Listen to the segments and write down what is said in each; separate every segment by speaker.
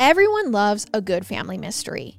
Speaker 1: Everyone loves a good family mystery,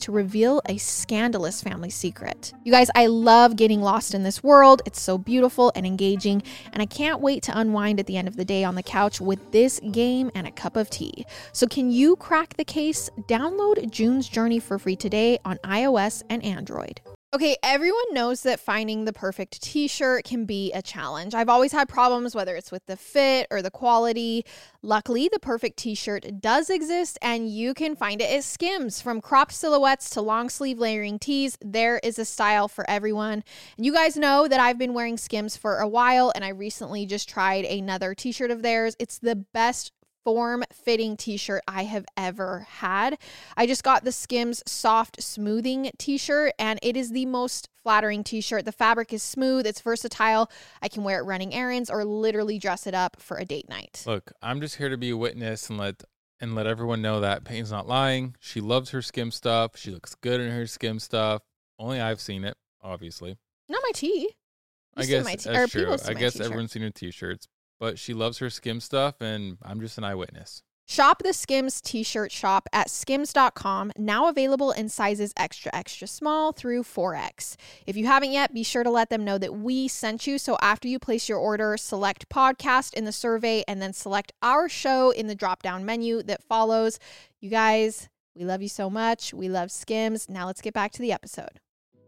Speaker 1: to reveal a scandalous family secret. You guys, I love getting lost in this world. It's so beautiful and engaging, and I can't wait to unwind at the end of the day on the couch with this game and a cup of tea. So, can you crack the case? Download June's Journey for free today on iOS and Android. Okay, everyone knows that finding the perfect t shirt can be a challenge. I've always had problems, whether it's with the fit or the quality. Luckily, the perfect t shirt does exist, and you can find it at Skims. From cropped silhouettes to long sleeve layering tees, there is a style for everyone. And you guys know that I've been wearing Skims for a while, and I recently just tried another t shirt of theirs. It's the best form fitting t shirt I have ever had. I just got the Skims Soft Smoothing t shirt, and it is the most flattering t shirt. The fabric is smooth, it's versatile. I can wear it running errands or literally dress it up for a date night.
Speaker 2: Look, I'm just here to be a witness and let and let everyone know that Peyton's not lying. She loves her skim stuff. She looks good in her skim stuff. Only I've seen it, obviously.
Speaker 1: Not my tee.
Speaker 2: I
Speaker 1: You've seen
Speaker 2: guess
Speaker 1: my t-
Speaker 2: that's true. I guess
Speaker 1: t-shirt.
Speaker 2: everyone's seen her t-shirts, but she loves her skim stuff, and I'm just an eyewitness.
Speaker 1: Shop the Skims t shirt shop at skims.com, now available in sizes extra, extra small through 4X. If you haven't yet, be sure to let them know that we sent you. So after you place your order, select podcast in the survey and then select our show in the drop down menu that follows. You guys, we love you so much. We love Skims. Now let's get back to the episode.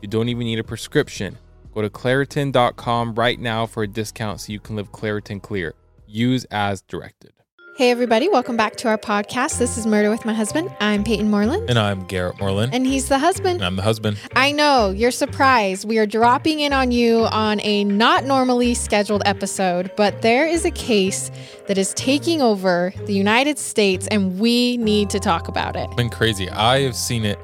Speaker 2: You don't even need a prescription. Go to Claritin.com right now for a discount so you can live Claritin Clear. Use as directed.
Speaker 1: Hey, everybody, welcome back to our podcast. This is Murder with My Husband. I'm Peyton Moreland,
Speaker 2: And I'm Garrett Moreland.
Speaker 1: and he's the husband.
Speaker 2: I'm the husband.
Speaker 1: I know, you're surprised. We are dropping in on you on a not normally scheduled episode, but there is a case that is taking over the United States, and we need to talk about it.
Speaker 2: It's been crazy. I have seen it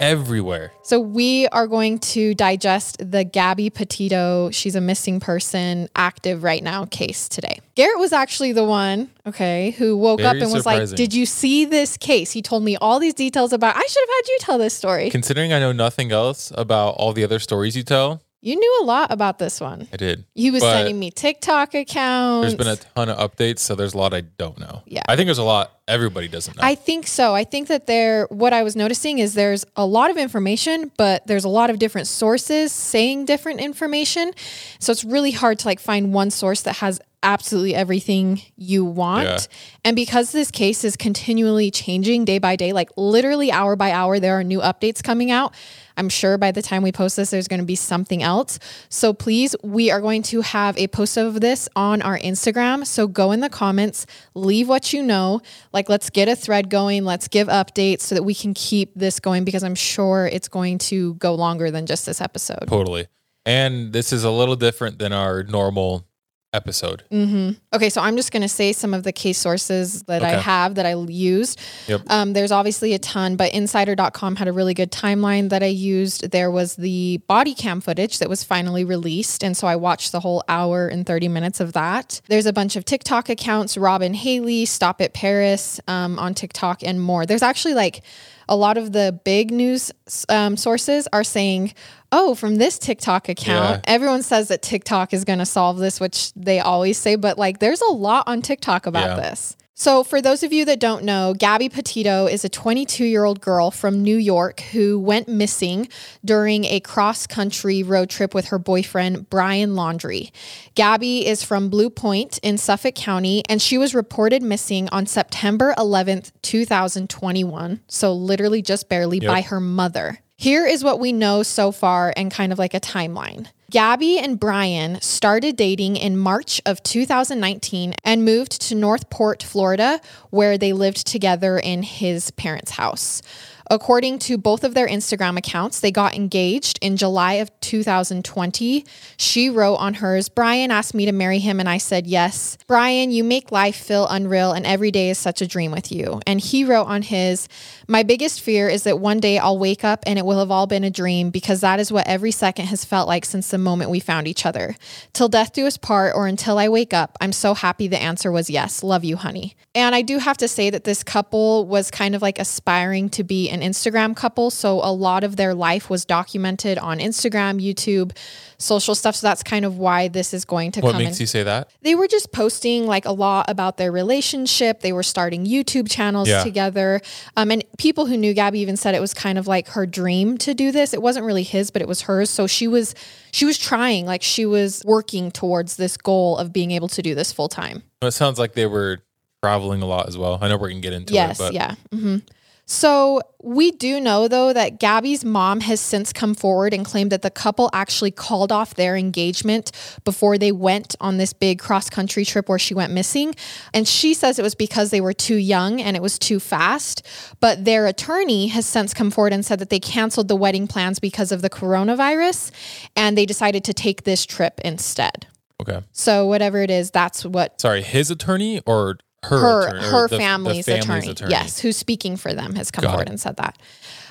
Speaker 2: everywhere.
Speaker 1: So, we are going to digest the Gabby Petito, she's a missing person, active right now case today. Garrett was actually the one, okay, who woke up
Speaker 2: Very
Speaker 1: and was like. Did you see this case? He told me all these details about I should have had you tell this story.
Speaker 2: Considering I know nothing else about all the other stories you tell,
Speaker 1: You knew a lot about this one.
Speaker 2: I did.
Speaker 1: He was
Speaker 2: But
Speaker 1: sending me TikTok accounts.
Speaker 2: There's been a ton of updates, so there's a lot I don't know.
Speaker 1: Yeah.
Speaker 2: I think there's a lot everybody doesn't know.
Speaker 1: I think so. I think that there, what I was noticing is there's a lot of information, but there's a lot of different sources saying different information. So it's really hard to like find one source that has absolutely everything you want.
Speaker 2: Yeah.
Speaker 1: And because this case is continually changing day by day, like literally hour by hour, there are new updates coming out. I'm sure by the time we post this, there's going to be something else. So please, we are going to have a post of this on our Instagram. So go in the comments, leave what you know. Like, let's get a thread going. Let's give updates so that we can keep this going because I'm sure it's going to go longer than just this episode.
Speaker 2: Totally. And this is a little different than our normal episode. Mm-hmm.
Speaker 1: Okay, so I'm just going to say some of the case sources that I have that I used.
Speaker 2: Yep.
Speaker 1: Um, there's obviously a ton, but insider.com had a really good timeline that I used. There was the body cam footage that was finally released. And so I watched the whole hour and 30 minutes of that. There's a bunch of TikTok accounts, Robin Haley, Stop It Paris um, on TikTok, and more. There's actually like a lot of the big news um, sources are saying, oh, from this TikTok account,
Speaker 2: Yeah.
Speaker 1: everyone says that TikTok is going to solve this, which they always say, but like there's a lot on TikTok about
Speaker 2: Yeah.
Speaker 1: this. So, for those of you that don't know, Gabby Petito is a 22 year old girl from New York who went missing during a cross country road trip with her boyfriend, Brian Laundrie. Gabby is from Blue Point in Suffolk County, and she was reported missing on September 11th, 2021. So, literally just barely by her mother. Here is what we know so far and kind of like a timeline. Gabby and Brian started dating in March of 2019 and moved to North Port, Florida, where they lived together in his parents' house. According to both of their Instagram accounts, they got engaged in July of 2020. She wrote on hers, Brian asked me to marry him, and I said yes. Brian, you make life feel unreal, and every day is such a dream with you. And he wrote on his, My biggest fear is that one day I'll wake up and it will have all been a dream because that is what every second has felt like since the moment we found each other. Till death do us part, or until I wake up, I'm so happy the answer was yes. Love you, honey. And I do have to say that this couple was kind of like aspiring to be an Instagram couple. So a lot of their life was documented on Instagram, YouTube, social stuff. So that's kind of why this is going to
Speaker 2: What
Speaker 1: come
Speaker 2: makes
Speaker 1: in.
Speaker 2: you say that?
Speaker 1: They were just posting like a lot about their relationship. They were starting YouTube channels
Speaker 2: Yeah.
Speaker 1: together. Um, and people who knew Gabby even said it was kind of like her dream to do this. It wasn't really his, but it was hers. So she was she was trying, like she was working towards this goal of being able to do this full time.
Speaker 2: It sounds like they were traveling a lot as well. I know we're gonna get into
Speaker 1: Yes,
Speaker 2: it, but
Speaker 1: yeah. hmm So we do know though that Gabby's mom has since come forward and claimed that the couple actually called off their engagement before they went on this big cross country trip where she went missing. And she says it was because they were too young and it was too fast. But their attorney has since come forward and said that they canceled the wedding plans because of the coronavirus and they decided to take this trip instead.
Speaker 2: okay.
Speaker 1: So whatever it is, that's what
Speaker 2: Sorry, his attorney or her
Speaker 1: her
Speaker 2: attorney,
Speaker 1: her
Speaker 2: the- the
Speaker 1: family's, attorney, yes, who's speaking for them, has come
Speaker 2: Got
Speaker 1: forward
Speaker 2: it.
Speaker 1: and said that.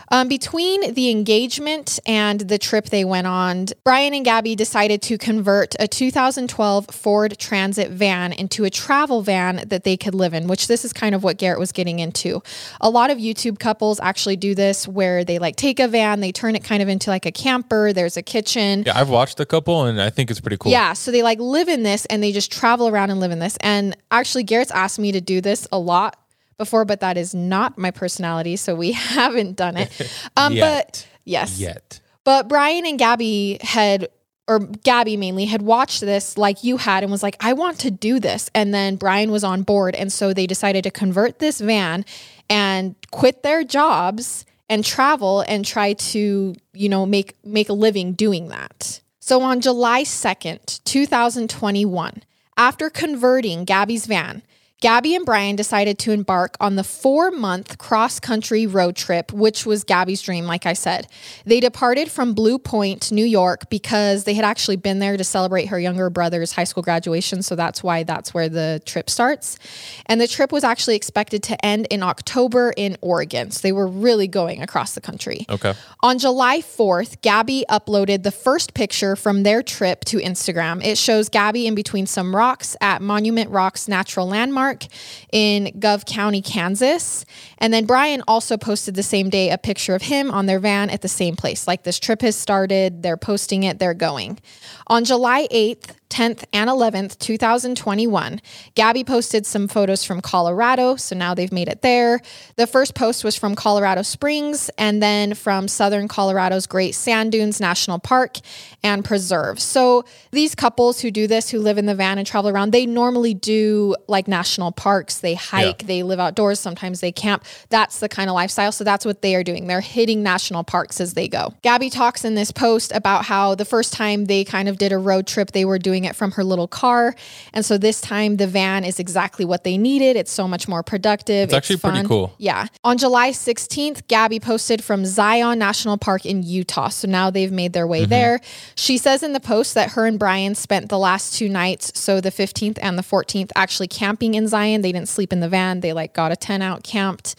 Speaker 1: Um, between the engagement and the trip they went on, Brian and Gabby decided to convert a 2012 Ford Transit van into a travel van that they could live in, which this is kind of what Garrett was getting into. A lot of YouTube couples actually do this where they like take a van, they turn it kind of into like a camper, there's a kitchen.
Speaker 2: Yeah, I've watched a couple and I think it's pretty cool.
Speaker 1: Yeah, so they like live in this and they just travel around and live in this. And actually, Garrett's asked me to do this a lot before, but that is not my personality, so we haven't done it. Um,
Speaker 2: Yet.
Speaker 1: but yes,
Speaker 2: Yet.
Speaker 1: but Brian and Gabby had, or Gabby mainly, had watched this like you had and was like, I want to do this. And then Brian was on board. And so they decided to convert this van and quit their jobs and travel and try to, you know, make make a living doing that. So on July 2nd, 2021, after converting Gabby's van, Gabby and Brian decided to embark on the four month cross country road trip, which was Gabby's dream, like I said. They departed from Blue Point, New York, because they had actually been there to celebrate her younger brother's high school graduation. So that's why that's where the trip starts. And the trip was actually expected to end in October in Oregon. So they were really going across the country.
Speaker 2: Okay.
Speaker 1: On July 4th, Gabby uploaded the first picture from their trip to Instagram. It shows Gabby in between some rocks at Monument Rocks Natural Landmark in Gove County, Kansas. And then Brian also posted the same day a picture of him on their van at the same place. Like this trip has started, they're posting it, they're going. On July 8th, 10th and 11th, 2021, Gabby posted some photos from Colorado. So now they've made it there. The first post was from Colorado Springs and then from southern Colorado's Great Sand Dunes National Park and Preserve. So these couples who do this, who live in the van and travel around, they normally do like national parks. They hike, they live outdoors. Sometimes they camp. That's the kind of lifestyle. So that's what they are doing. They're hitting national parks as they go. Gabby talks in this post about how the first time they kind of did a road trip, they were doing doing it from her little car. And so this time the van is exactly what they needed. It's so much more productive.
Speaker 2: It's actually pretty
Speaker 1: fun.
Speaker 2: cool.
Speaker 1: Yeah. On July 16th, Gabby posted from Zion National Park in Utah. So now they've made their way mm-hmm. there. She says in the post that her and Brian spent the last two nights, so the 15th and the 14th, actually camping in Zion. They didn't sleep in the van. They like got a 10 out camped.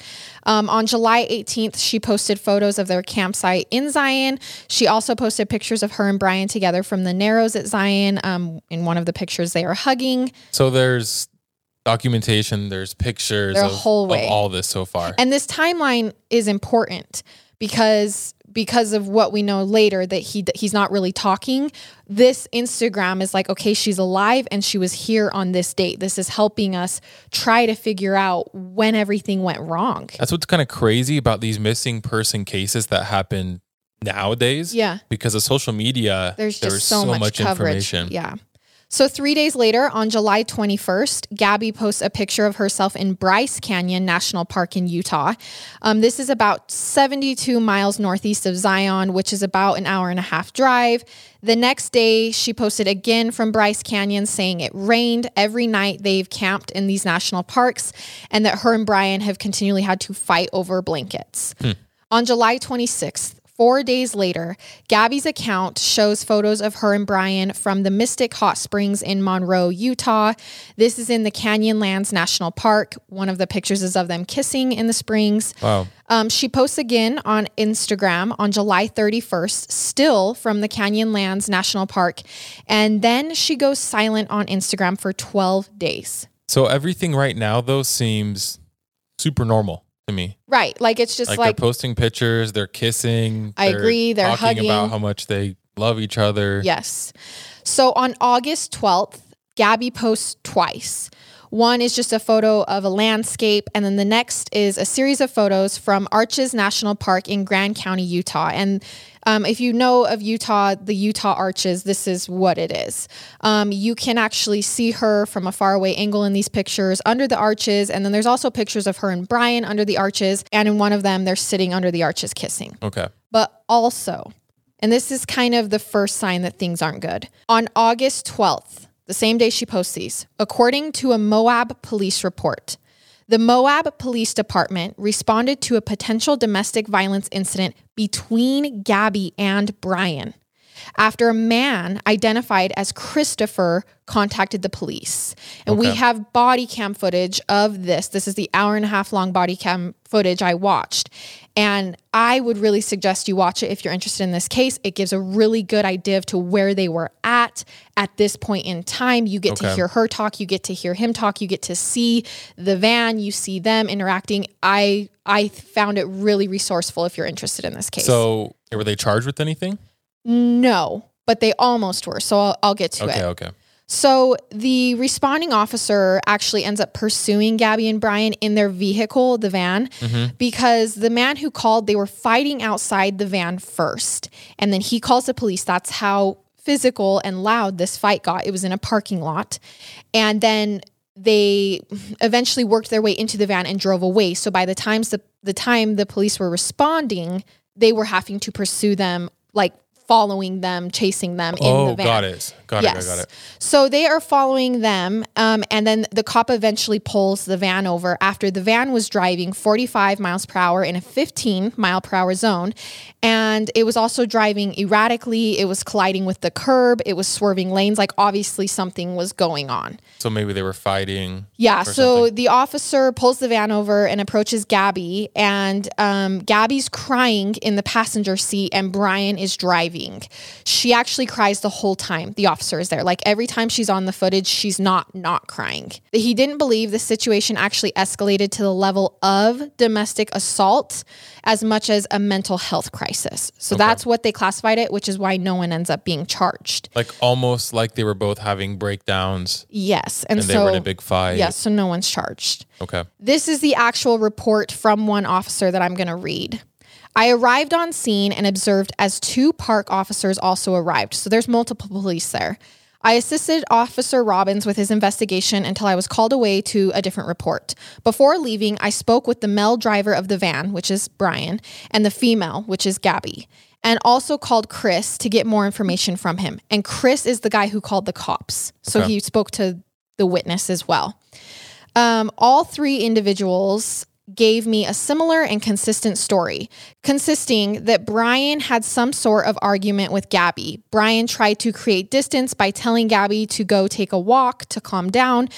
Speaker 1: Um, on July 18th, she posted photos of their campsite in Zion. She also posted pictures of her and Brian together from the Narrows at Zion. Um, in one of the pictures, they are hugging.
Speaker 2: So there's documentation, there's pictures
Speaker 1: Their
Speaker 2: of,
Speaker 1: whole
Speaker 2: of
Speaker 1: way.
Speaker 2: all this so far.
Speaker 1: And this timeline is important because because of what we know later that he he's not really talking. This Instagram is like, okay, she's alive and she was here on this date. This is helping us try to figure out when everything went wrong.
Speaker 2: That's what's kind of crazy about these missing person cases that happen nowadays.
Speaker 1: Yeah.
Speaker 2: Because of social media,
Speaker 1: There's just so, much, coverage.
Speaker 2: information.
Speaker 1: Yeah. So, three days later, on July 21st, Gabby posts a picture of herself in Bryce Canyon National Park in Utah. Um, this is about 72 miles northeast of Zion, which is about an hour and a half drive. The next day, she posted again from Bryce Canyon saying it rained every night they've camped in these national parks and that her and Brian have continually had to fight over blankets. On July 26th, Four days later, Gabby's account shows photos of her and Brian from the Mystic Hot Springs in Monroe, Utah. This is in the Canyonlands National Park. One of the pictures is of them kissing in the springs.
Speaker 2: Wow.
Speaker 1: Um, she posts again on Instagram on July 31st, still from the Canyonlands National Park. And then she goes silent on Instagram for 12 days.
Speaker 2: So everything right now though seems super normal to me.
Speaker 1: Right. Like it's just
Speaker 2: Like,
Speaker 1: like,
Speaker 2: they're posting pictures, they're kissing.
Speaker 1: I agree, they're
Speaker 2: talking about how much they love each other.
Speaker 1: Yes. So on August 12th, Gabby posts twice. One is just a photo of a landscape, and then the next is a series of photos from Arches National Park in Grand County, Utah. And um, if you know of Utah, the Utah Arches, this is what it is. Um, you can actually see her from a faraway angle in these pictures under the arches, and then there's also pictures of her and Brian under the arches, and in one of them, they're sitting under the arches kissing
Speaker 2: Okay.
Speaker 1: but also, and this is kind of the first sign that things aren't good. On August 12th, the same day she posts these, according to a Moab police report, the Moab Police Department responded to a potential domestic violence incident between Gabby and Brian after a man identified as Christopher contacted the police. And we have body cam footage of this. This is the hour and a half long body cam footage I watched. And I would really suggest you watch it if you're interested in this case. It gives a really good idea of to where they were at at this point in time. You get to hear her talk, you get to hear him talk, you get to see the van, you see them interacting. I I found it really resourceful if you're interested in this case.
Speaker 2: So were they charged with anything?
Speaker 1: No, but they almost were. So I'll, I'll get to
Speaker 2: Okay,
Speaker 1: it.
Speaker 2: okay.
Speaker 1: So the responding officer actually ends up pursuing Gabby and Brian in their vehicle, the van, mm-hmm. because the man who called, they were fighting outside the van first. And then he calls the police. That's how physical and loud this fight got. It was in a parking lot. And then they eventually worked their way into the van and drove away. So by the times the, the time the police were responding, they were having to pursue them, like following them, chasing them in
Speaker 2: oh,
Speaker 1: the van.
Speaker 2: got it. Got it. Got it. Got it.
Speaker 1: So they are following them. Um, and then the cop eventually pulls the van over after the van was driving 45 miles per hour in a 15 mile per hour zone. And it was also driving erratically. It was colliding with the curb. It was swerving lanes. Like obviously something was going on.
Speaker 2: So maybe they were fighting.
Speaker 1: Yeah. So
Speaker 2: something.
Speaker 1: the officer pulls the van over and approaches Gabby, and um, Gabby's crying in the passenger seat, and Brian is driving. She actually cries the whole time. The officer is there. Like every time she's on the footage, she's not not crying. He didn't believe the situation actually escalated to the level of domestic assault as much as a mental health crisis. So that's what they classified it, which is why no one ends up being charged.
Speaker 2: Like almost like they were both having breakdowns
Speaker 1: Yes, and,
Speaker 2: and they were in a big fight.
Speaker 1: yes, so no one's charged.
Speaker 2: Okay.
Speaker 1: This is the actual report from one officer that I'm going to read. I arrived on scene and observed as two park officers also arrived. So there's multiple police there. I assisted Officer Robbins with his investigation until I was called away to a different report. Before leaving, I spoke with the male driver of the van, which is Brian, and the female, which is Gabby, and also called Chris to get more information from him. And Chris is the guy who called the cops. So
Speaker 2: Okay.
Speaker 1: he spoke to the witness as well. Um, all three individuals gave me a similar and consistent story, consisting that Brian had some sort of argument with Gabby. Brian tried to create distance by telling Gabby to go take a walk to calm down.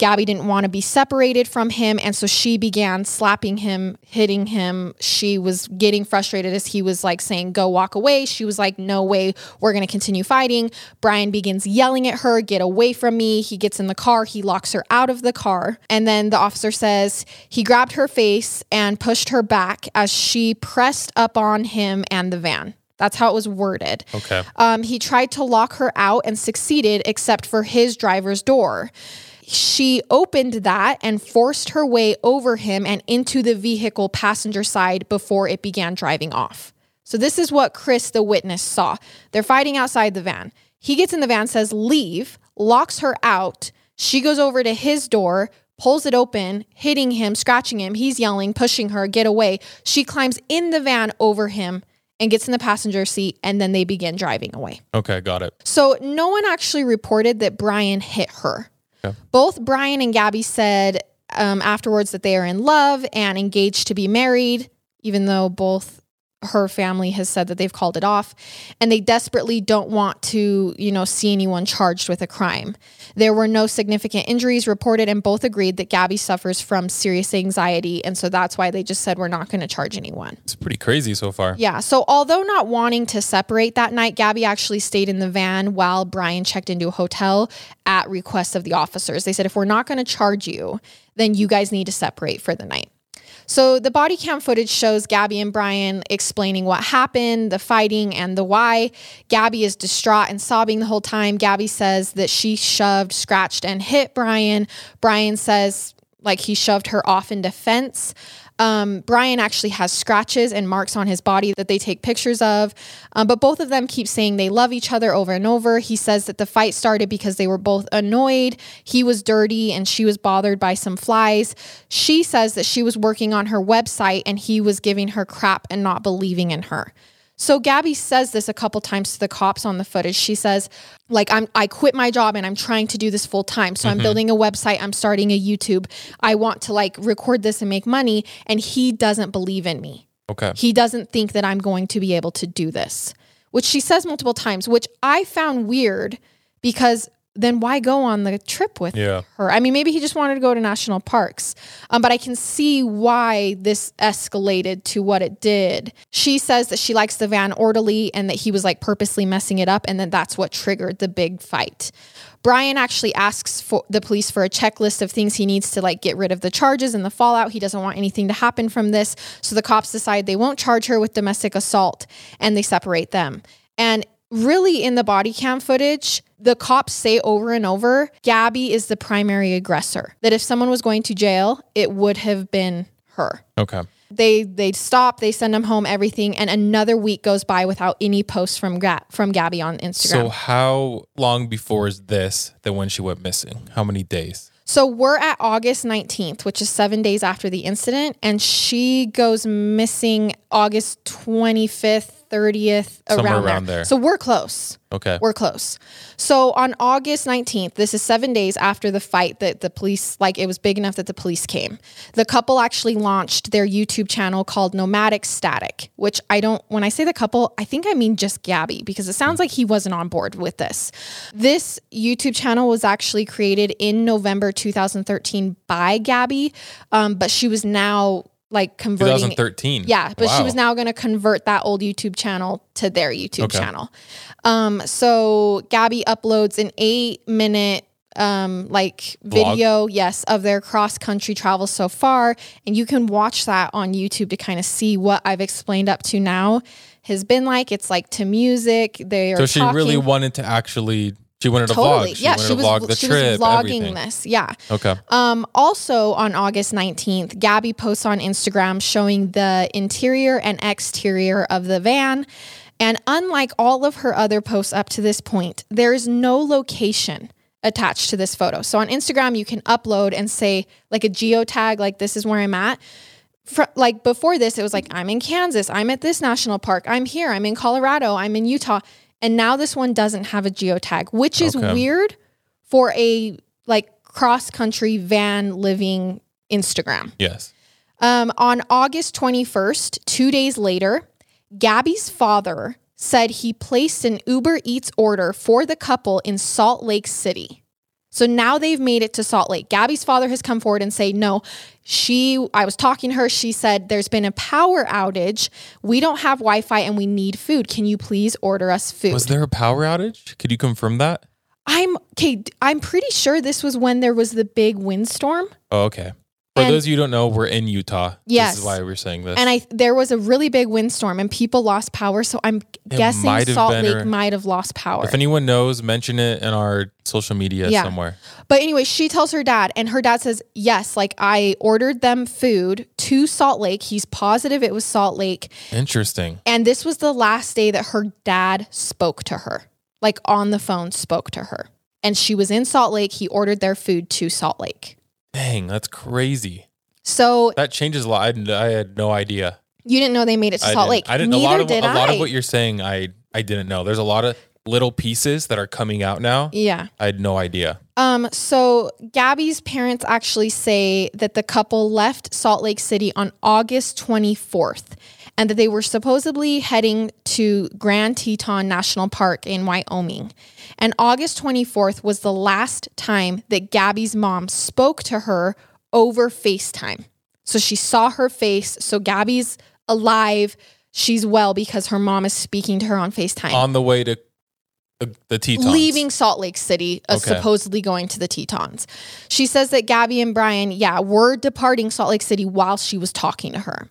Speaker 1: Gabby didn't want to be separated from him. And so she began slapping him, hitting him. She was getting frustrated as he was like saying, Go walk away. She was like, No way, we're going to continue fighting. Brian begins yelling at her, Get away from me. He gets in the car, he locks her out of the car. And then the officer says he grabbed her face and pushed her back as she pressed up on him and the van. That's how it was worded.
Speaker 2: Okay.
Speaker 1: Um, he tried to lock her out and succeeded, except for his driver's door. She opened that and forced her way over him and into the vehicle passenger side before it began driving off. So, this is what Chris, the witness, saw. They're fighting outside the van. He gets in the van, says, Leave, locks her out. She goes over to his door, pulls it open, hitting him, scratching him. He's yelling, pushing her, get away. She climbs in the van over him and gets in the passenger seat, and then they begin driving away.
Speaker 2: Okay, got it.
Speaker 1: So no one actually reported that Brian hit her.
Speaker 2: Okay.
Speaker 1: Both Brian and Gabby said um, afterwards that they are in love and engaged to be married, even though both her family has said that they've called it off and they desperately don't want to you know see anyone charged with a crime there were no significant injuries reported and both agreed that gabby suffers from serious anxiety and so that's why they just said we're not going to charge anyone
Speaker 2: It's pretty crazy so far.
Speaker 1: yeah. So although not wanting to separate that night, Gabby actually stayed in the van while Brian checked into a hotel at request of the officers. They said, if we're not going to charge you, then you guys need to separate for the night. So the body cam footage shows Gabby and Brian explaining what happened, the fighting, and the why. Gabby is distraught and sobbing the whole time. Gabby says that she shoved, scratched, and hit Brian. Brian says like he shoved her off in defense. Um, Brian actually has scratches and marks on his body that they take pictures of. Um, but both of them keep saying they love each other over and over. He says that the fight started because they were both annoyed. He was dirty and she was bothered by some flies. She says that she was working on her website and he was giving her crap and not believing in her. So Gabby says this a couple times to the cops on the footage. She says, like, I'm I quit my job and I'm trying to do this full time. So I'm mm-hmm. building a website, I'm starting a YouTube. I want to like record this and make money. And he doesn't believe in me.
Speaker 2: Okay.
Speaker 1: He doesn't think that I'm going to be able to do this, which she says multiple times, which I found weird because then why go on the trip with
Speaker 2: Yeah.
Speaker 1: her? I mean, maybe he just wanted to go to national parks, um, but I can see why this escalated to what it did. She says that she likes the van orderly and that he was like purposely messing it up, and then that's what triggered the big fight. Brian actually asks for the police for a checklist of things he needs to like get rid of the charges and the fallout. He doesn't want anything to happen from this. So the cops decide they won't charge her with domestic assault and they separate them. And really in the body cam footage, the cops say over and over, Gabby is the primary aggressor. That if someone was going to jail, it would have been her.
Speaker 2: Okay.
Speaker 1: They they stop, they send them home, everything, and another week goes by without any posts from Ga- from Gabby on Instagram.
Speaker 2: So how long before is this than when she went missing? How many days?
Speaker 1: So we're at August 19th, which is seven days after the incident, and she goes missing August 25th, 30th,
Speaker 2: Somewhere
Speaker 1: around,
Speaker 2: around
Speaker 1: there.
Speaker 2: there.
Speaker 1: So we're close.
Speaker 2: Okay.
Speaker 1: We're close. So on August 19th, this is seven days after the fight that the police, like it was big enough that the police came. The couple actually launched their YouTube channel called Nomadic Statik, which I don't, when I say the couple, I think I mean just Gabby because it sounds like he wasn't on board with this. This YouTube channel was actually created in November 2013 by Gabby, um, but she was now like converting
Speaker 2: 2013.
Speaker 1: yeah, but she was now going to convert that old YouTube channel to their YouTube
Speaker 2: Okay.
Speaker 1: channel. Um, so Gabby uploads an eight minute um like video yes of their cross country travel so far and you can watch that on youtube to kind of see what i've explained up to now has been like it's like to music they are
Speaker 2: So she
Speaker 1: talking.
Speaker 2: really wanted to actually. She wanted to
Speaker 1: totally
Speaker 2: vlog. She
Speaker 1: yeah
Speaker 2: wanted
Speaker 1: she
Speaker 2: to
Speaker 1: was
Speaker 2: vlog the
Speaker 1: she
Speaker 2: trip.
Speaker 1: was vlogging
Speaker 2: everything.
Speaker 1: this yeah
Speaker 2: Okay.
Speaker 1: um, also on August 19th, Gabby posts on Instagram showing the interior and exterior of the van. And unlike all of her other posts up to this point, there is no location attached to this photo. So on Instagram, you can upload and say like a geotag, like this is where I'm at. For, like before this, it was like, I'm in Kansas, I'm at this national park, I'm here, I'm in Colorado, I'm in Utah. And now this one doesn't have a geotag, which is
Speaker 2: Okay.
Speaker 1: weird for a like cross country van living Instagram.
Speaker 2: Yes.
Speaker 1: Um, on August 21st, two days later, Gabby's father said he placed an Uber Eats order for the couple in Salt Lake City. So now they've made it to Salt Lake. Gabby's father has come forward and say, "No, she I was talking to her, she said there's been a power outage. We don't have Wi-Fi and we need food. Can you please order us food?"
Speaker 2: Was there a power outage? Could you confirm that?
Speaker 1: I'm okay, I'm pretty sure this was when there was the big windstorm.
Speaker 2: Oh, okay. For
Speaker 1: And-
Speaker 2: those of you who don't know, we're in Utah.
Speaker 1: Yes.
Speaker 2: This is why we're saying this.
Speaker 1: And I there was a really big windstorm and people lost power, so I'm guessing Salt Lake
Speaker 2: or-
Speaker 1: might have lost power.
Speaker 2: if anyone knows, mention it in our social media
Speaker 1: Yeah.
Speaker 2: somewhere.
Speaker 1: But anyway, she tells her dad, and her dad says, Yes, like I ordered them food to Salt Lake. He's positive it was Salt Lake.
Speaker 2: Interesting.
Speaker 1: And this was the last day that her dad spoke to her, like on the phone, spoke to her. And she was in Salt Lake. He ordered their food to Salt Lake.
Speaker 2: Dang, that's crazy.
Speaker 1: So
Speaker 2: That changes a lot. I, had- I had no idea.
Speaker 1: you didn't know they made it to
Speaker 2: I
Speaker 1: Salt
Speaker 2: didn't,
Speaker 1: Lake.
Speaker 2: I didn't.
Speaker 1: Neither
Speaker 2: a lot of
Speaker 1: did
Speaker 2: a
Speaker 1: I.
Speaker 2: lot of what you're saying, I I didn't know. There's a lot of little pieces that are coming out now.
Speaker 1: yeah.
Speaker 2: I had no idea.
Speaker 1: Um, so Gabby's parents actually say that the couple left Salt Lake City on August 24th and that they were supposedly heading to Grand Teton National Park in Wyoming. And August 24th was the last time that Gabby's mom spoke to her over FaceTime. So she saw her face. So Gabby's alive. She's well because her mom is speaking to her on FaceTime
Speaker 2: On the way to the, the Tetons.
Speaker 1: leaving Salt Lake City, uh,
Speaker 2: Okay.
Speaker 1: supposedly going to the Tetons. She says that Gabby and Brian, yeah, were departing Salt Lake City while she was talking to her.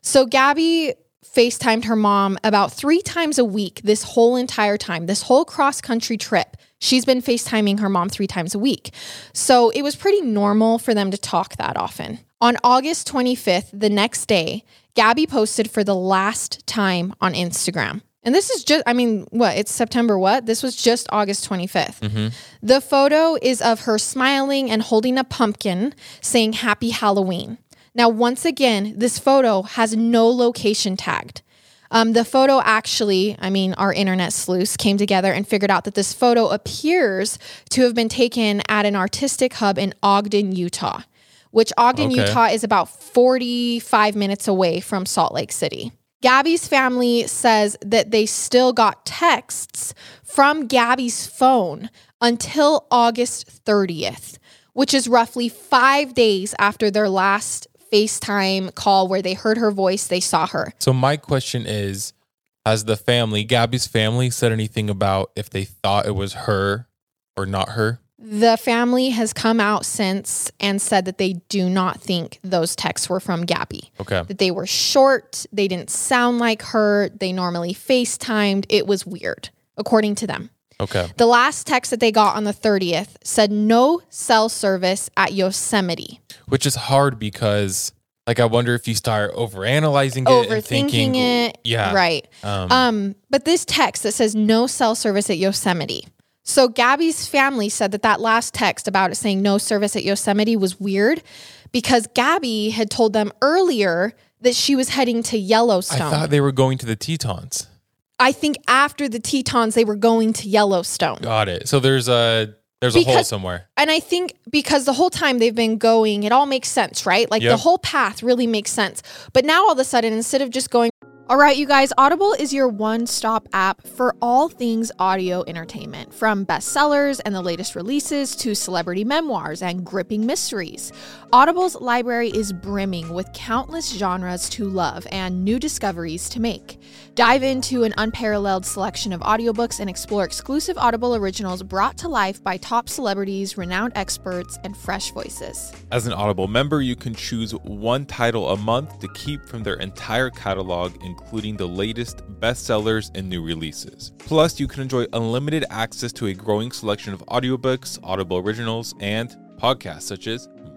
Speaker 1: So Gabby FaceTimed her mom about three times a week this whole entire time, this whole cross country trip. She's been FaceTiming her mom three times a week. So it was pretty normal for them to talk that often. On August 25th, the next day, Gabby posted for the last time on Instagram. And this is just, I mean, what? It's September what? This was just August 25th. Mm-hmm. The photo is of her smiling and holding a pumpkin saying Happy Halloween. Now, once again, this photo has no location tagged. Um, the photo actually, I mean, our internet sleuths came together and figured out that this photo appears to have been taken at an artistic hub in Ogden, Utah, which Ogden,
Speaker 2: Okay.
Speaker 1: Utah is about 45 minutes away from Salt Lake City. Gabby's family says that they still got texts from Gabby's phone until August 30th, which is roughly five days after their last FaceTime call where they heard her voice, they saw her.
Speaker 2: So my question is, has the family, Gabby's family, said anything about if they thought it was her or not her?
Speaker 1: The family has come out since and said that they do not think those texts were from Gabby.
Speaker 2: Okay.
Speaker 1: That they were short, they didn't sound like her, they normally FaceTimed. It was weird, according to them.
Speaker 2: Okay.
Speaker 1: The last text that they got on the 30th said no cell service at Yosemite.
Speaker 2: Which is hard because, like, I wonder if you start overanalyzing it, and
Speaker 1: Overthinking
Speaker 2: thinking,
Speaker 1: it.
Speaker 2: Yeah.
Speaker 1: Right.
Speaker 2: Um,
Speaker 1: Um, but this text that says no cell service at Yosemite. So Gabby's family said that that last text about it saying no service at Yosemite was weird because Gabby had told them earlier that she was heading to Yellowstone.
Speaker 2: I thought they were going to the Tetons.
Speaker 1: I think after the Tetons they were going to Yellowstone.
Speaker 2: Got it. So there's a there's a hole somewhere.
Speaker 1: And I think because the whole time they've been going, it all makes sense, right? Like the whole path really makes sense. But now all of a sudden, instead of just going, all right, you guys, Audible is your one stop app for all things audio entertainment, from bestsellers and the latest releases to celebrity memoirs and gripping mysteries. Audible's library is brimming with countless genres to love and new discoveries to make. Dive into an unparalleled selection of audiobooks and explore exclusive Audible originals brought to life by top celebrities, renowned experts, and fresh voices.
Speaker 2: As an Audible member, you can choose one title a month to keep from their entire catalog, including the latest bestsellers and new releases. Plus, you can enjoy unlimited access to a growing selection of audiobooks, Audible originals, and podcasts such as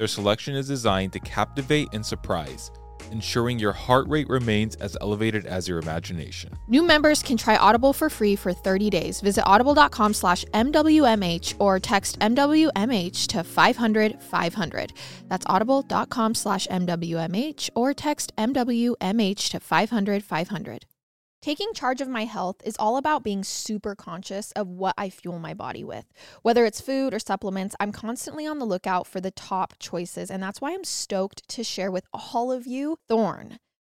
Speaker 2: Their selection is designed to captivate and surprise, ensuring your heart rate remains as elevated as your imagination.
Speaker 1: New members can try Audible for free for 30 days. Visit audible.com slash MWMH or text MWMH to 500 500. That's audible.com slash MWMH or text MWMH to 500 500. Taking charge of my health is all about being super conscious of what I fuel my body with. Whether it's food or supplements, I'm constantly on the lookout for the top choices, and that's why I'm stoked to share with all of you Thorne.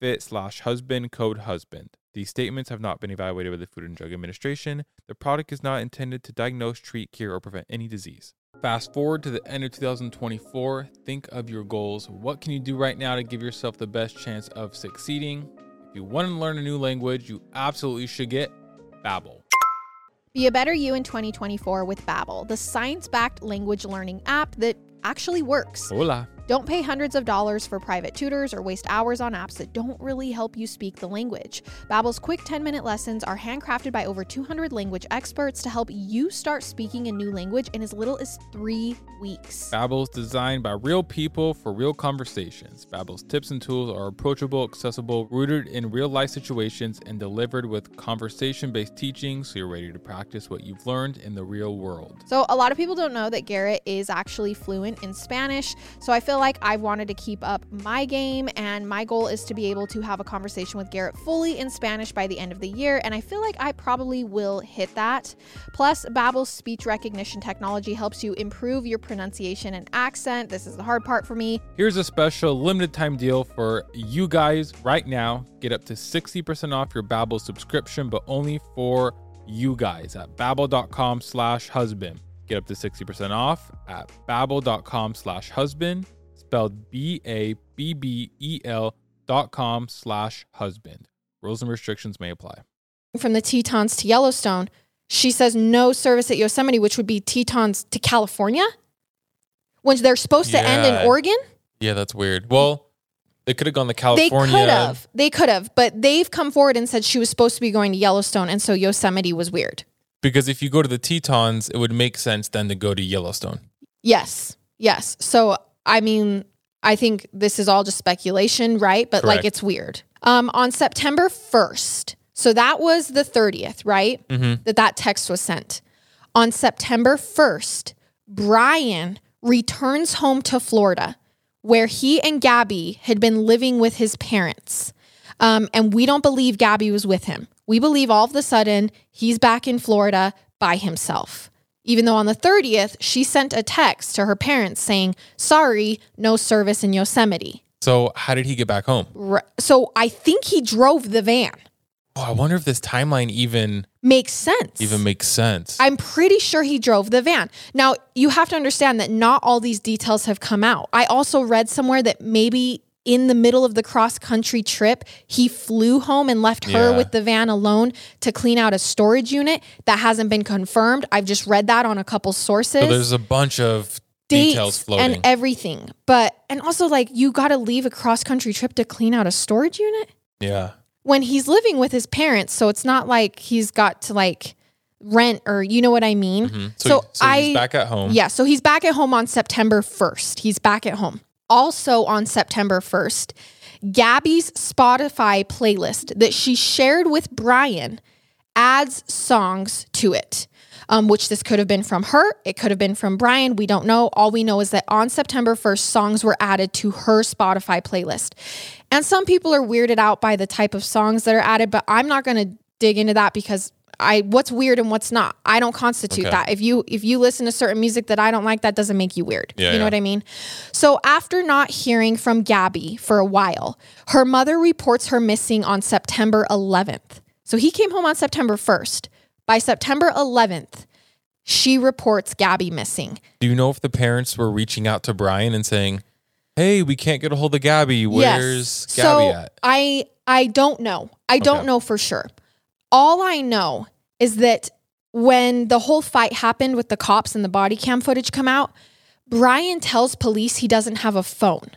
Speaker 2: fit slash husband code husband. These statements have not been evaluated by the Food and Drug Administration. The product is not intended to diagnose, treat, cure, or prevent any disease. Fast forward to the end of 2024. Think of your goals. What can you do right now to give yourself the best chance of succeeding? If you want to learn a new language, you absolutely should get Babbel.
Speaker 1: Be a better you in 2024 with Babbel, the science-backed language learning app that actually works.
Speaker 2: Hola.
Speaker 1: Don't pay hundreds of dollars for private tutors or waste hours on apps that don't really help you speak the language. Babbel's quick 10-minute lessons are handcrafted by over 200 language experts to help you start speaking a new language in as little as 3 weeks.
Speaker 2: Babbel is designed by real people for real conversations. Babbel's tips and tools are approachable, accessible, rooted in real-life situations and delivered with conversation-based teaching so you're ready to practice what you've learned in the real world.
Speaker 1: So, a lot of people don't know that Garrett is actually fluent in Spanish, so I feel like I've wanted to keep up my game, and my goal is to be able to have a conversation with Garrett fully in Spanish by the end of the year, and I feel like I probably will hit that. Plus, Babbel's speech recognition technology helps you improve your pronunciation and accent. This is the hard part for me.
Speaker 2: Here's a special limited time deal for you guys right now. Get up to 60% off your Babbel subscription, but only for you guys at babbel.com slash husband. Get up to 60% off at babbel.com slash husband spelled B A B B E L dot com slash husband. Rules and restrictions may apply.
Speaker 1: From the Tetons to Yellowstone, she says no service at Yosemite, which would be Tetons to California, when they're supposed to end in Oregon.
Speaker 2: Yeah, that's weird. Well, they could have gone to California.
Speaker 1: They could have. They could have, but they've come forward and said she was supposed to be going to Yellowstone, and so Yosemite was weird.
Speaker 2: Because if you go to the Tetons, it would make sense then to go to Yellowstone.
Speaker 1: Yes. Yes. So, I mean, I think this is all just speculation, right? But like it's weird. Um, on September 1st, so that was the 30th, right?
Speaker 2: Mm-hmm.
Speaker 1: That that text was sent. On September 1st, Brian returns home to Florida where he and Gabby had been living with his parents. Um, and we don't believe Gabby was with him. We believe all of a sudden he's back in Florida by himself. Even though on the 30th, she sent a text to her parents saying, Sorry, no service in Yosemite.
Speaker 2: So how did he get back home?
Speaker 1: So I think he drove the van.
Speaker 2: Oh, I wonder if this timeline even
Speaker 1: Makes sense.
Speaker 2: even makes sense.
Speaker 1: I'm pretty sure he drove the van. Now, you have to understand that not all these details have come out. I also read somewhere that maybe in the middle of the cross country trip, he flew home and left her
Speaker 2: Yeah.
Speaker 1: with the van alone to clean out a storage unit. That hasn't been confirmed. I've just read that on a couple sources.
Speaker 2: so there's a bunch of Details floating.
Speaker 1: and everything. But and also like you got to leave a cross country trip to clean out a storage unit
Speaker 2: yeah.
Speaker 1: when he's living with his parents. So it's not like he's got to like rent or you know what I mean.
Speaker 2: Mhm. So,
Speaker 1: So
Speaker 2: so
Speaker 1: I-
Speaker 2: he's back at home.
Speaker 1: Yeah, so he's back at home on September 1st. He's back at home. Also on September 1st, Gabby's Spotify playlist that she shared with Brian adds songs to it. Um, which this could have been from her, it could have been from Brian. We don't know. All we know is that on September 1st, songs were added to her Spotify playlist. And some people are weirded out by the type of songs that are added, but I'm not going to dig into that because I what's weird and what's not. I don't constitute
Speaker 2: Okay.
Speaker 1: that. If you if you listen to certain music that I don't like, that doesn't make you weird.
Speaker 2: Yeah,
Speaker 1: you know
Speaker 2: yeah.
Speaker 1: what I mean? So after not hearing from Gabby for a while, her mother reports her missing on September 11th. So he came home on September 1st. By September 11th, she reports Gabby missing.
Speaker 2: Do you know if the parents were reaching out to Brian and saying, "Hey, we can't get a hold of Gabby. Where's Gabby
Speaker 1: so
Speaker 2: at?"
Speaker 1: I I don't know. I don't know for sure. All I know is that when the whole fight happened with the cops and the body cam footage come out, Brian tells police he doesn't have a phone.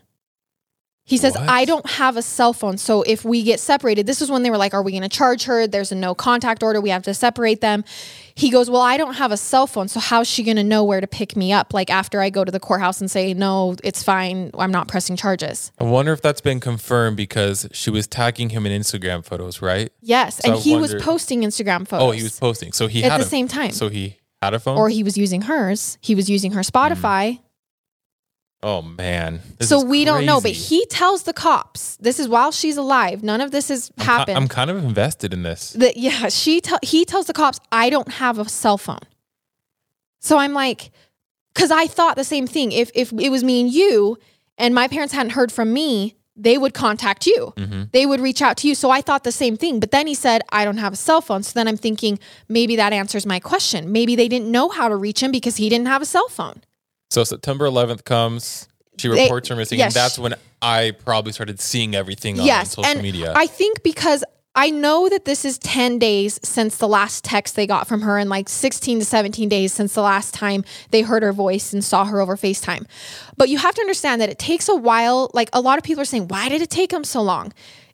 Speaker 1: He says,
Speaker 2: What?
Speaker 1: I don't have a cell phone. So if we get separated, this is when they were like, Are we going to charge her? There's a no contact order. We have to separate them. He goes, Well, I don't have a cell phone. So how's she going to know where to pick me up? Like after I go to the courthouse and say, No, it's fine. I'm not pressing charges.
Speaker 2: I wonder if that's been confirmed because she was tagging him in Instagram photos, right?
Speaker 1: Yes.
Speaker 2: So
Speaker 1: and
Speaker 2: I
Speaker 1: he was posting Instagram photos.
Speaker 2: Oh, he was posting. So he
Speaker 1: At
Speaker 2: had
Speaker 1: the
Speaker 2: a-
Speaker 1: same time.
Speaker 2: So he had a phone.
Speaker 1: or he was using hers. He was using her Spotify.
Speaker 2: Oh man. This
Speaker 1: so we don't know, but he tells the cops this is while she's alive. None of this has
Speaker 2: I'm ki-
Speaker 1: happened.
Speaker 2: I'm kind of invested in this.
Speaker 1: that yeah, she tell he tells the cops I don't have a cell phone. So I'm like, because I thought the same thing. If if it was me and you, and my parents hadn't heard from me, they would contact you.
Speaker 2: Mhm.
Speaker 1: They would reach out to you. So I thought the same thing. But then he said, I don't have a cell phone. So then I'm thinking maybe that answers my question. Maybe they didn't know how to reach him because he didn't have a cell phone.
Speaker 2: So September 11th comes. She
Speaker 1: They-
Speaker 2: reports her missing,
Speaker 1: yes.
Speaker 2: and that's when I probably started seeing everything on social
Speaker 1: and
Speaker 2: media.
Speaker 1: I think because I know that this is 10 days since the last text they got from her and like 16 to 17 days since the last time they heard her voice and saw her over FaceTime. But you have to understand that it takes a while. Like a lot of people are saying, why did it take them so long?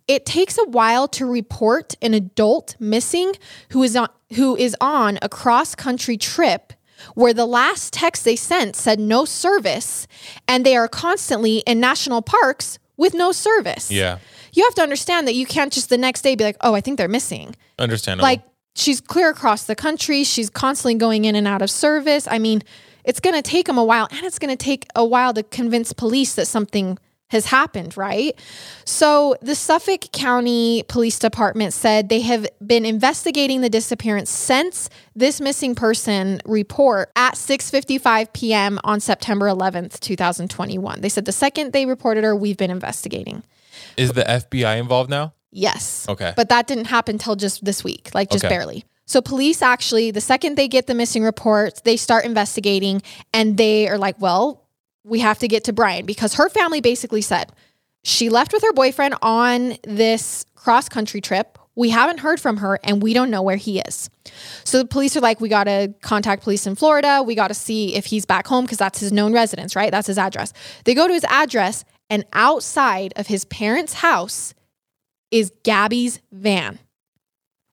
Speaker 1: It takes a while to report an adult missing who is on who is on a cross country trip where the last text they sent said no service and they are constantly in national parks with no service
Speaker 2: yeah,
Speaker 1: you have to understand that you can't just the next day be like, oh, I think they're missing.
Speaker 2: understandable.
Speaker 1: Like she's clear across the country. She's constantly going in and out of service. I mean, it's going to take them a while and it's going to take a while to convince police that something has happened, right? So the Suffolk County Police Department said they have been investigating the disappearance since this missing person report at 6:55 p.m. on September 11th, 2021. They said the second they reported her, we've been investigating.
Speaker 2: is the FBI involved now?
Speaker 1: Yes.
Speaker 2: Okay.
Speaker 1: But that didn't happen till just this week, like just
Speaker 2: Okay.
Speaker 1: barely. So police actually, the second they get the missing reports, they start investigating and they are like, well, we have to get to Brian because her family basically said she left with her boyfriend on this cross country trip. We haven't heard from her and we don't know where he is. So the police are like, we got to contact police in Florida. We got to see if he's back home because that's his known residence, right? That's his address. They go to his address and outside of his parents' house is Gabby's van,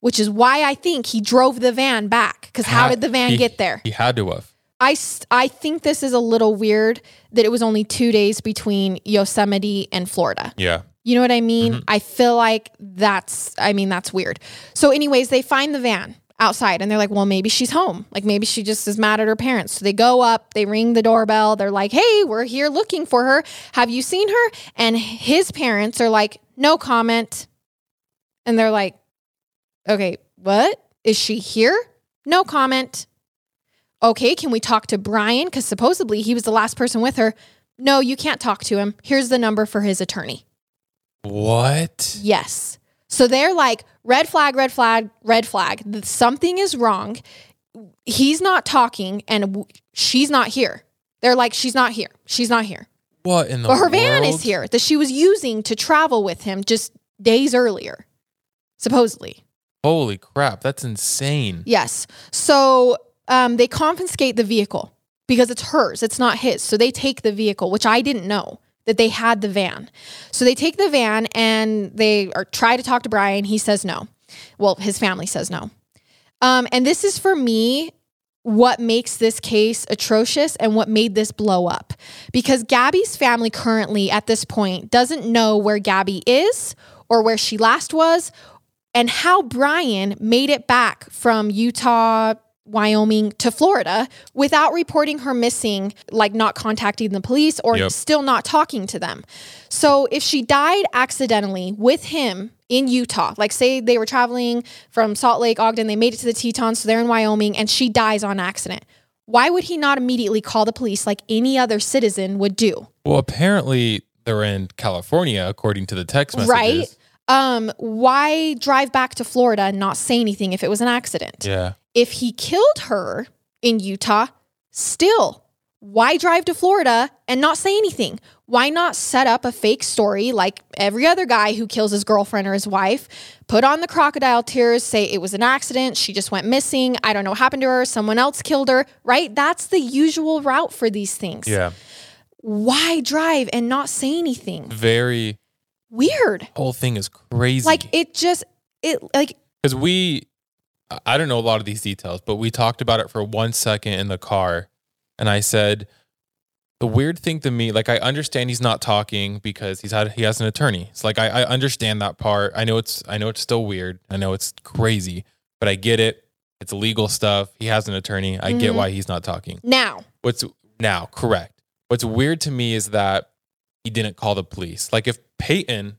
Speaker 1: which is why I think he drove the van back. Because how did the van
Speaker 2: he-
Speaker 1: get there?
Speaker 2: He had to have.
Speaker 1: I, I think this is a little weird that it was only two days between Yosemite and Florida.
Speaker 2: Yeah.
Speaker 1: You know what I mean? Mm-hmm. I feel like that's, I mean, that's weird. So, anyways, they find the van outside and they're like, well, maybe she's home. Like maybe she just is mad at her parents. So they go up, they ring the doorbell. They're like, hey, we're here looking for her. Have you seen her? And his parents are like, no comment. And they're like, okay, what? Is she here? No comment. Okay, can we talk to Brian? Because supposedly he was the last person with her. No, you can't talk to him. Here's the number for his attorney.
Speaker 2: What?
Speaker 1: Yes. So they're like, red flag, red flag, red flag. Something is wrong. He's not talking and she's not here. They're like, she's not here. She's not here.
Speaker 2: What in the
Speaker 1: But her van is here that she was using to travel with him just days earlier, supposedly.
Speaker 2: Holy crap, that's insane.
Speaker 1: Yes. So um, they confiscate the vehicle. because it's hers, it's not his. So they take the vehicle, which I didn't know that they had the van. So they take the van and they are, try to talk to Brian. He says no. Well, his family says no. Um, and this is for me what makes this case atrocious and what made this blow up. Because Gabby's family currently at this point doesn't know where Gabby is or where she last was and how Brian made it back from Utah, Wyoming to Florida without reporting her missing, like not contacting the police or
Speaker 2: Yep.
Speaker 1: still not talking to them. So if she died accidentally with him in Utah, like say they were traveling from Salt Lake, Ogden, they made it to the Tetons, so they're in Wyoming, and she dies on accident. Why would he not immediately call the police like any other citizen would do?
Speaker 2: Well, apparently they're in California, according to the text messages.
Speaker 1: Right? Um, why drive back to Florida and not say anything if it was an accident?
Speaker 2: Yeah.
Speaker 1: If he killed her in Utah, still, why drive to Florida and not say anything? Why not set up a fake story like every other guy who kills his girlfriend or his wife? Put on the crocodile tears, say it was an accident, she just went missing, I don't know what happened to her, someone else killed her, right? That's the usual route for these things.
Speaker 2: Yeah.
Speaker 1: Why drive and not say anything?
Speaker 2: Very
Speaker 1: Weird.
Speaker 2: whole thing is crazy.
Speaker 1: Like it just, it like,
Speaker 2: because we I- don't know a lot of these details but we talked about it for one second in the car and i said the weird thing to me like i understand he's not talking because he's had he has an attorney. It's like I, I understand that part. I know it's i know it's still weird. I know it's crazy but i get it. It's legal stuff. He has an attorney. I get
Speaker 1: Mhm.
Speaker 2: why he's not talking.
Speaker 1: Now,
Speaker 2: what's now correct. What's weird to me is that he didn't call the police. Like if peyton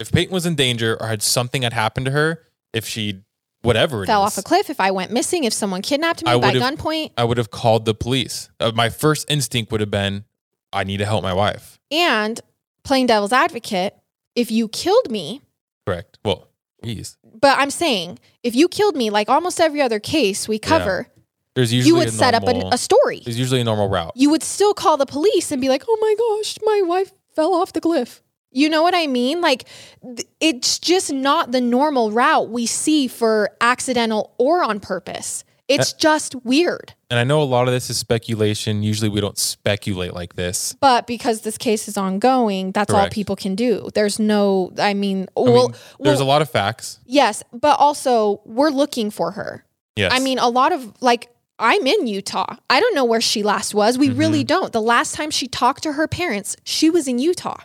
Speaker 2: if peyton was in danger or had something had happened to her if she whatever it
Speaker 1: fell
Speaker 2: is,
Speaker 1: off a cliff, if I went missing, if someone kidnapped me
Speaker 2: I
Speaker 1: by
Speaker 2: would've-
Speaker 1: gunpoint,
Speaker 2: i would have called the police. Uh, my first instinct would have been i need to help my wife.
Speaker 1: And playing devil's advocate, if you killed me,
Speaker 2: correct. Well geez
Speaker 1: but I'm saying if you killed me, like almost every other case we cover,
Speaker 2: there's usually
Speaker 1: you would
Speaker 2: a
Speaker 1: set up
Speaker 2: normal,
Speaker 1: a story.
Speaker 2: there's usually a normal route.
Speaker 1: You would still call the police and be like, oh my gosh, my wife fell off the cliff. You know what I mean? Like, th- it's just not the normal route we see for accidental or on purpose. It's just weird.
Speaker 2: and i know a lot of this is speculation usually we don't speculate like this
Speaker 1: But because this case is ongoing, that's all people can do. There's no, I mean,
Speaker 2: I
Speaker 1: well,
Speaker 2: mean, there's
Speaker 1: well,
Speaker 2: a lot of facts
Speaker 1: Yes, but also we're looking for her.
Speaker 2: yes
Speaker 1: I mean, a lot of like I'm in Utah. I don't know where she last was. We really
Speaker 2: Mm-hmm.
Speaker 1: don't. The last time she talked to her parents, she was in Utah.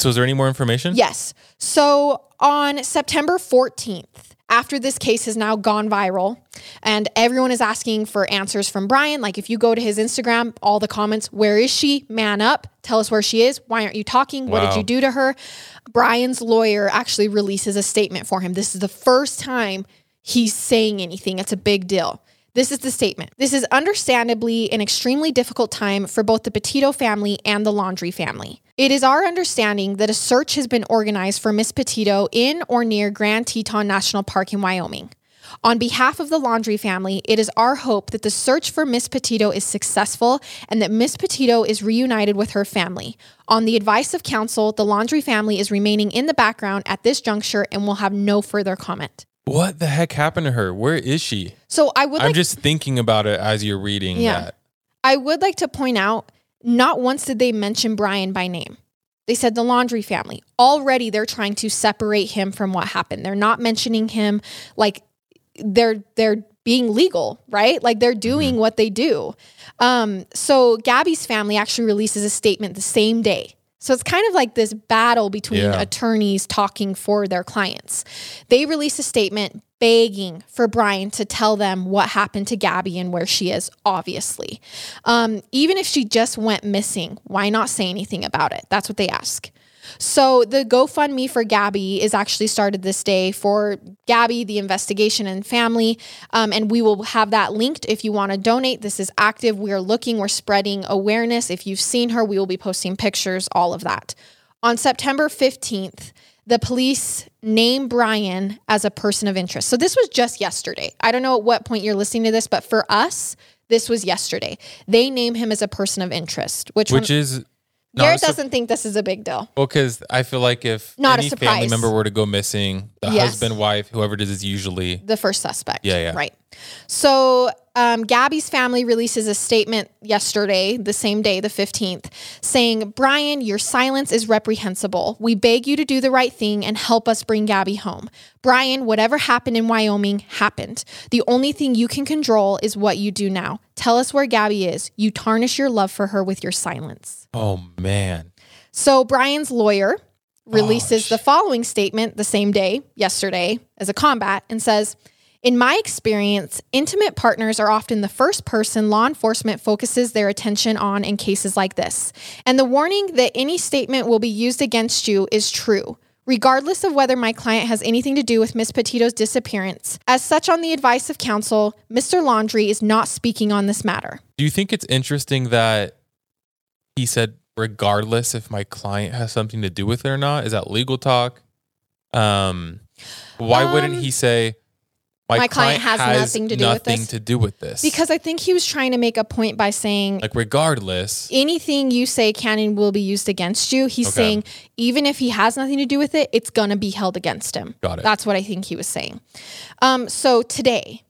Speaker 2: So is there any more information
Speaker 1: Yes. So on September 14th, after this case has now gone viral and everyone is asking for answers from Brian, like if you go to his Instagram, all the comments, where is she? Man up. Tell us where she is. Why aren't you talking? What did you do to her? Brian's lawyer actually releases a statement for him. This is the first time he's saying anything. It's a big deal. This is the statement. This is understandably an extremely difficult time for both the Petito family and the Laundrie family. It is our understanding that a search has been organized for Miss Petito in or near Grand Teton National Park in Wyoming. On behalf of the Laundrie family, it is our hope that the search for Miss Petito is successful and that Miss Petito is reunited with her family. On the advice of counsel, the Laundrie family is remaining in the background at this juncture and will have no further comment.
Speaker 2: What the heck happened to her where is she
Speaker 1: So I would
Speaker 2: i'm
Speaker 1: like
Speaker 2: just thinking about it as you're reading
Speaker 1: Yeah.
Speaker 2: that
Speaker 1: I would like to point out not once did they mention Brian by name. They said the Laundrie family. Already they're trying to separate him from what happened. They're not mentioning him like they're they're being legal, right? Like they're doing what they do. Um so Gabby's family actually releases a statement the same day. So it's kind of like this battle between
Speaker 2: Yeah.
Speaker 1: attorneys talking for their clients. They release a statement begging for Brian to tell them what happened to Gabby and where she is, obviously. Um, even if she just went missing, why not say anything about it? That's what they ask. So the GoFundMe for Gabby is actually started this day for Gabby, the investigation and family. Um, and we will have that linked if you want to donate. This is active. We are looking, we're spreading awareness. If you've seen her, we will be posting pictures, all of that. On September 15th, the police name Brian as a person of interest. So this was just yesterday. I don't know at what point you're listening to this, but for us, this was yesterday. They name him as a person of interest, which,
Speaker 2: which
Speaker 1: when,
Speaker 2: is not
Speaker 1: Garrett doesn't think this is a big deal.
Speaker 2: Well, because I feel like if
Speaker 1: Not a
Speaker 2: any family
Speaker 1: surprise.
Speaker 2: member were to go missing, the
Speaker 1: Yes.
Speaker 2: husband, wife, whoever it is, is usually
Speaker 1: The first suspect.
Speaker 2: Yeah, yeah.
Speaker 1: Right. So, um, Gabby's family releases a statement yesterday, the same day, the 15th, saying, Brian, your silence is reprehensible. We beg you to do the right thing and help us bring Gabby home. Brian, whatever happened in Wyoming happened. The only thing you can control is what you do now. Tell us where Gabby is. You tarnish your love for her with your silence.
Speaker 2: Oh man.
Speaker 1: So, Brian's lawyer releases the following statement the same day, yesterday, as a combat, and says, in my experience, intimate partners are often the first person law enforcement focuses their attention on in cases like this. And the warning that any statement will be used against you is true. Regardless of whether my client has anything to do with Miss Petito's disappearance, as such, on the advice of counsel, Mr. Laundrie is not speaking on this matter.
Speaker 2: Do you think it's interesting that he said, regardless if my client has something to do with it or not? Is that legal talk? Um, why wouldn't
Speaker 1: Um,
Speaker 2: he say, my,
Speaker 1: my client has nothing to do with
Speaker 2: nothing
Speaker 1: this?"
Speaker 2: to do with this?
Speaker 1: Because I think he was trying to make a point by saying
Speaker 2: like, regardless,
Speaker 1: anything you say can and will be used against you. He's
Speaker 2: Okay.
Speaker 1: saying even if he has nothing to do with it, it's gonna be held against him.
Speaker 2: Got it.
Speaker 1: That's what I think he was saying. Um, so today,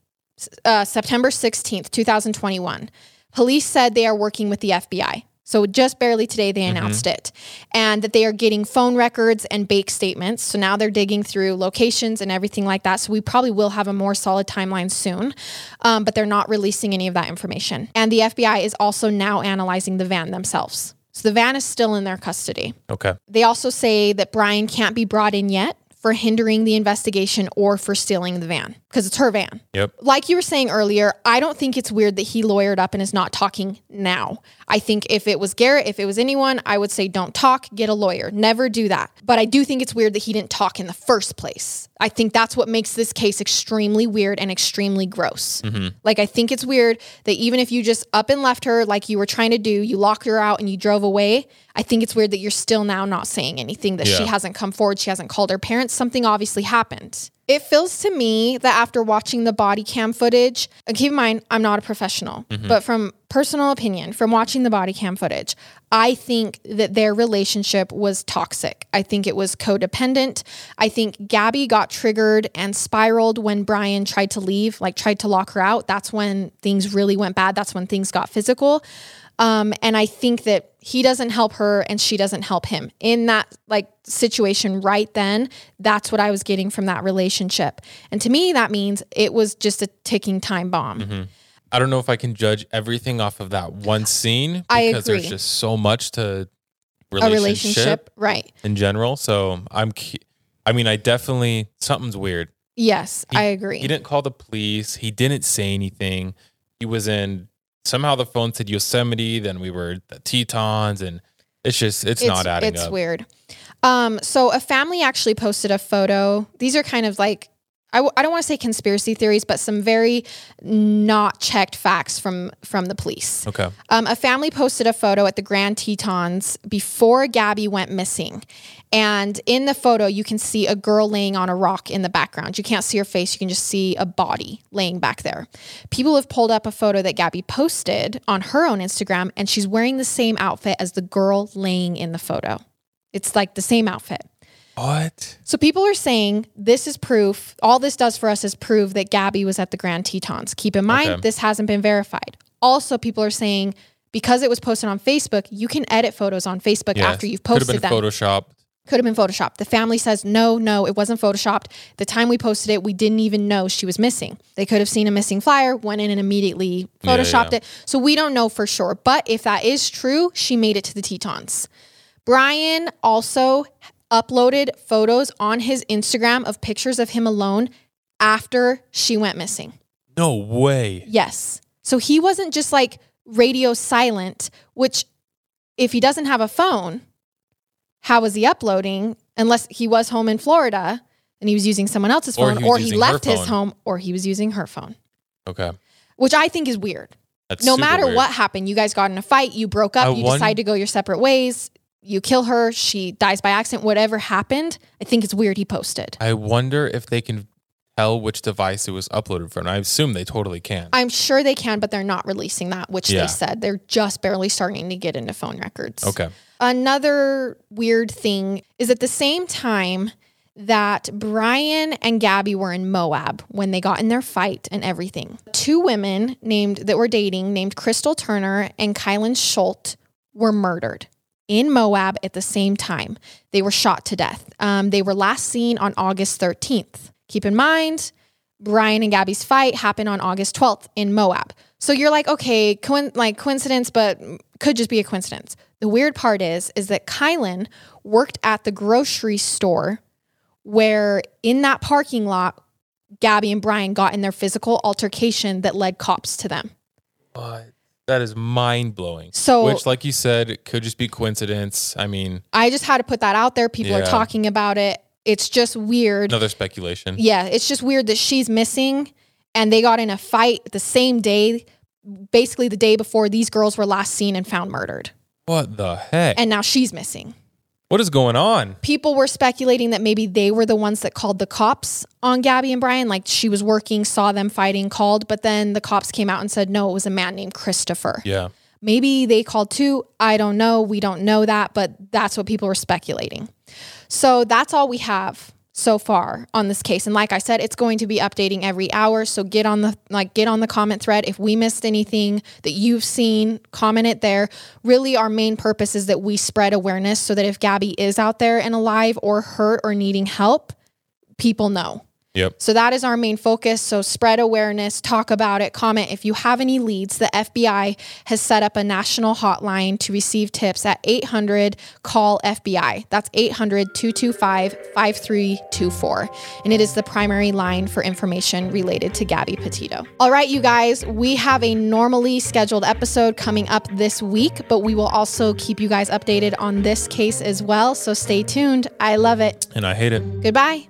Speaker 1: uh, September sixteenth, two thousand twenty-one, police said they are working with the FBI. So just barely today they announced it, and that they are getting phone records and bake statements. So now they're digging through locations and everything like that. So we probably will have a more solid timeline soon, um, but they're not releasing any of that information. And the FBI is also now analyzing the van themselves. So the van is still in their custody.
Speaker 2: okay.
Speaker 1: They also say that Brian can't be brought in yet for hindering the investigation or for stealing the van because it's her van.
Speaker 2: Yep.
Speaker 1: Like you were saying earlier, I don't think it's weird that he lawyered up and is not talking now. I think if it was Garrett, if it was anyone, I would say don't talk, get a lawyer. Never do that. But I do think it's weird that he didn't talk in the first place. I think that's what makes this case extremely weird and extremely gross. Mm-hmm. Like, I think it's weird that even if you just up and left her like you were trying to do, you locked her out and you drove away. I think it's weird that you're still now not saying anything, that she hasn't come forward, she hasn't called her parents. Something obviously happened. It feels to me that after watching the body cam footage, and keep in mind, I'm not a professional, mm-hmm. but from personal opinion, from watching the body cam footage, I think that their relationship was toxic. I think it was codependent. I think Gabby got triggered and spiraled when Brian tried to leave, like tried to lock her out. That's when things really went bad. That's when things got physical. Um, and I think that he doesn't help her and she doesn't help him in that like situation right then. That's what I was getting from that relationship. And to me, that means it was just a ticking time bomb.
Speaker 2: I don't know if I can judge everything off of that one scene
Speaker 1: I
Speaker 2: because there's just so much to
Speaker 1: A
Speaker 2: relationship,
Speaker 1: relationship, right?
Speaker 2: in general. So I'm, I mean, I definitely something's weird.
Speaker 1: Yes, I agree.
Speaker 2: He didn't call the police. He didn't say anything. He was in somehow the phone said Yosemite. Then we were the Tetons, and it's just it's, not adding
Speaker 1: it's
Speaker 2: up.
Speaker 1: weird. Um, so a family actually posted a photo. These are kind of like I, w- I don't want to say conspiracy theories, but some very not checked facts from from the police.
Speaker 2: Okay.
Speaker 1: Um, a family posted a photo at the Grand Tetons before Gabby went missing. And in the photo, you can see a girl laying on a rock in the background. You can't see her face, you can just see a body laying back there. People have pulled up a photo that Gabby posted on her own Instagram, and she's wearing the same outfit as the girl laying in the photo. It's like the same outfit.
Speaker 2: What?
Speaker 1: So people are saying this is proof. All this does for us is prove that Gabby was at the Grand Tetons. Keep in mind,
Speaker 2: Okay.
Speaker 1: this hasn't been verified. Also, people are saying because it was posted on Facebook, you can edit photos on Facebook
Speaker 2: Yes.
Speaker 1: after you've
Speaker 2: Could
Speaker 1: posted
Speaker 2: have
Speaker 1: them.
Speaker 2: been photoshopped.
Speaker 1: Could have been photoshopped. The family says no, no, it wasn't photoshopped. The time we posted it, we didn't even know she was missing. They could have seen a missing flyer, went in and immediately
Speaker 2: Yeah,
Speaker 1: photoshopped
Speaker 2: yeah.
Speaker 1: it. So we don't know for sure. But if that is true, she made it to the Tetons. Brian also uploaded photos on his Instagram of pictures of him alone after she went missing.
Speaker 2: No way.
Speaker 1: Yes. So he wasn't just like radio silent, which if he doesn't have a phone, how was he uploading? Unless he was home in Florida and he was using someone else's
Speaker 2: Or
Speaker 1: phone,
Speaker 2: he
Speaker 1: or he left his home, or he was using her phone,
Speaker 2: Okay.
Speaker 1: which I think is weird.
Speaker 2: That's
Speaker 1: no matter
Speaker 2: weird.
Speaker 1: what happened, you guys got in a fight, you broke up,
Speaker 2: I
Speaker 1: you
Speaker 2: won-
Speaker 1: decide to go your separate ways, you kill her, she dies by accident, whatever happened, I think it's weird he posted.
Speaker 2: I wonder if they can tell which device it was uploaded from. I assume they totally can.
Speaker 1: I'm sure they can, but they're not releasing that, which
Speaker 2: Yeah.
Speaker 1: they said. They're just barely starting to get into phone records.
Speaker 2: okay.
Speaker 1: Another weird thing is at the same time that Brian and Gabby were in Moab when they got in their fight and everything. Two women named that were dating, named Crystal Turner and Kylen Schulte, were murdered in Moab at the same time. They were shot to death. Um, they were last seen on August 13th. Keep in mind, Brian and Gabby's fight happened on August 12th in Moab. So you're like, okay, coin- like coincidence, but could just be a coincidence. The weird part is, is that Kylen worked at the grocery store where in that parking lot, Gabby and Brian got in their physical altercation that led cops to them.
Speaker 2: What? That is mind blowing.
Speaker 1: So-
Speaker 2: which, like you said, it could just be coincidence. I mean,
Speaker 1: I just had to put that out there. People are talking about it. It's just weird.
Speaker 2: another speculation.
Speaker 1: Yeah, it's just weird that she's missing and they got in a fight the same day, basically the day before these girls were last seen and found murdered.
Speaker 2: What the heck?
Speaker 1: And now she's missing.
Speaker 2: What is going on?
Speaker 1: People were speculating that maybe they were the ones that called the cops on Gabby and Brian. Like she was working, saw them fighting, called, but then the cops came out and said, no, it was a man named Christopher.
Speaker 2: Yeah.
Speaker 1: Maybe they called too. I don't know. We don't know that, but that's what people were speculating. So that's all we have so far on this case. And like I said, it's going to be updating every hour. So get on the like get on the comment thread. If we missed anything that you've seen, comment it there. Really our main purpose is that we spread awareness so that if Gabby is out there and alive or hurt or needing help, people know.
Speaker 2: Yep.
Speaker 1: So that is our main focus. So spread awareness, talk about it, comment. If you have any leads, the FBI has set up a national hotline to receive tips at 800 call FBI. That's 800 225 5324. And it is the primary line for information related to Gabby Petito. All right, you guys, we have a normally scheduled episode coming up this week, but we will also keep you guys updated on this case as well. So stay tuned. I love it.
Speaker 2: And I hate it.
Speaker 1: Goodbye.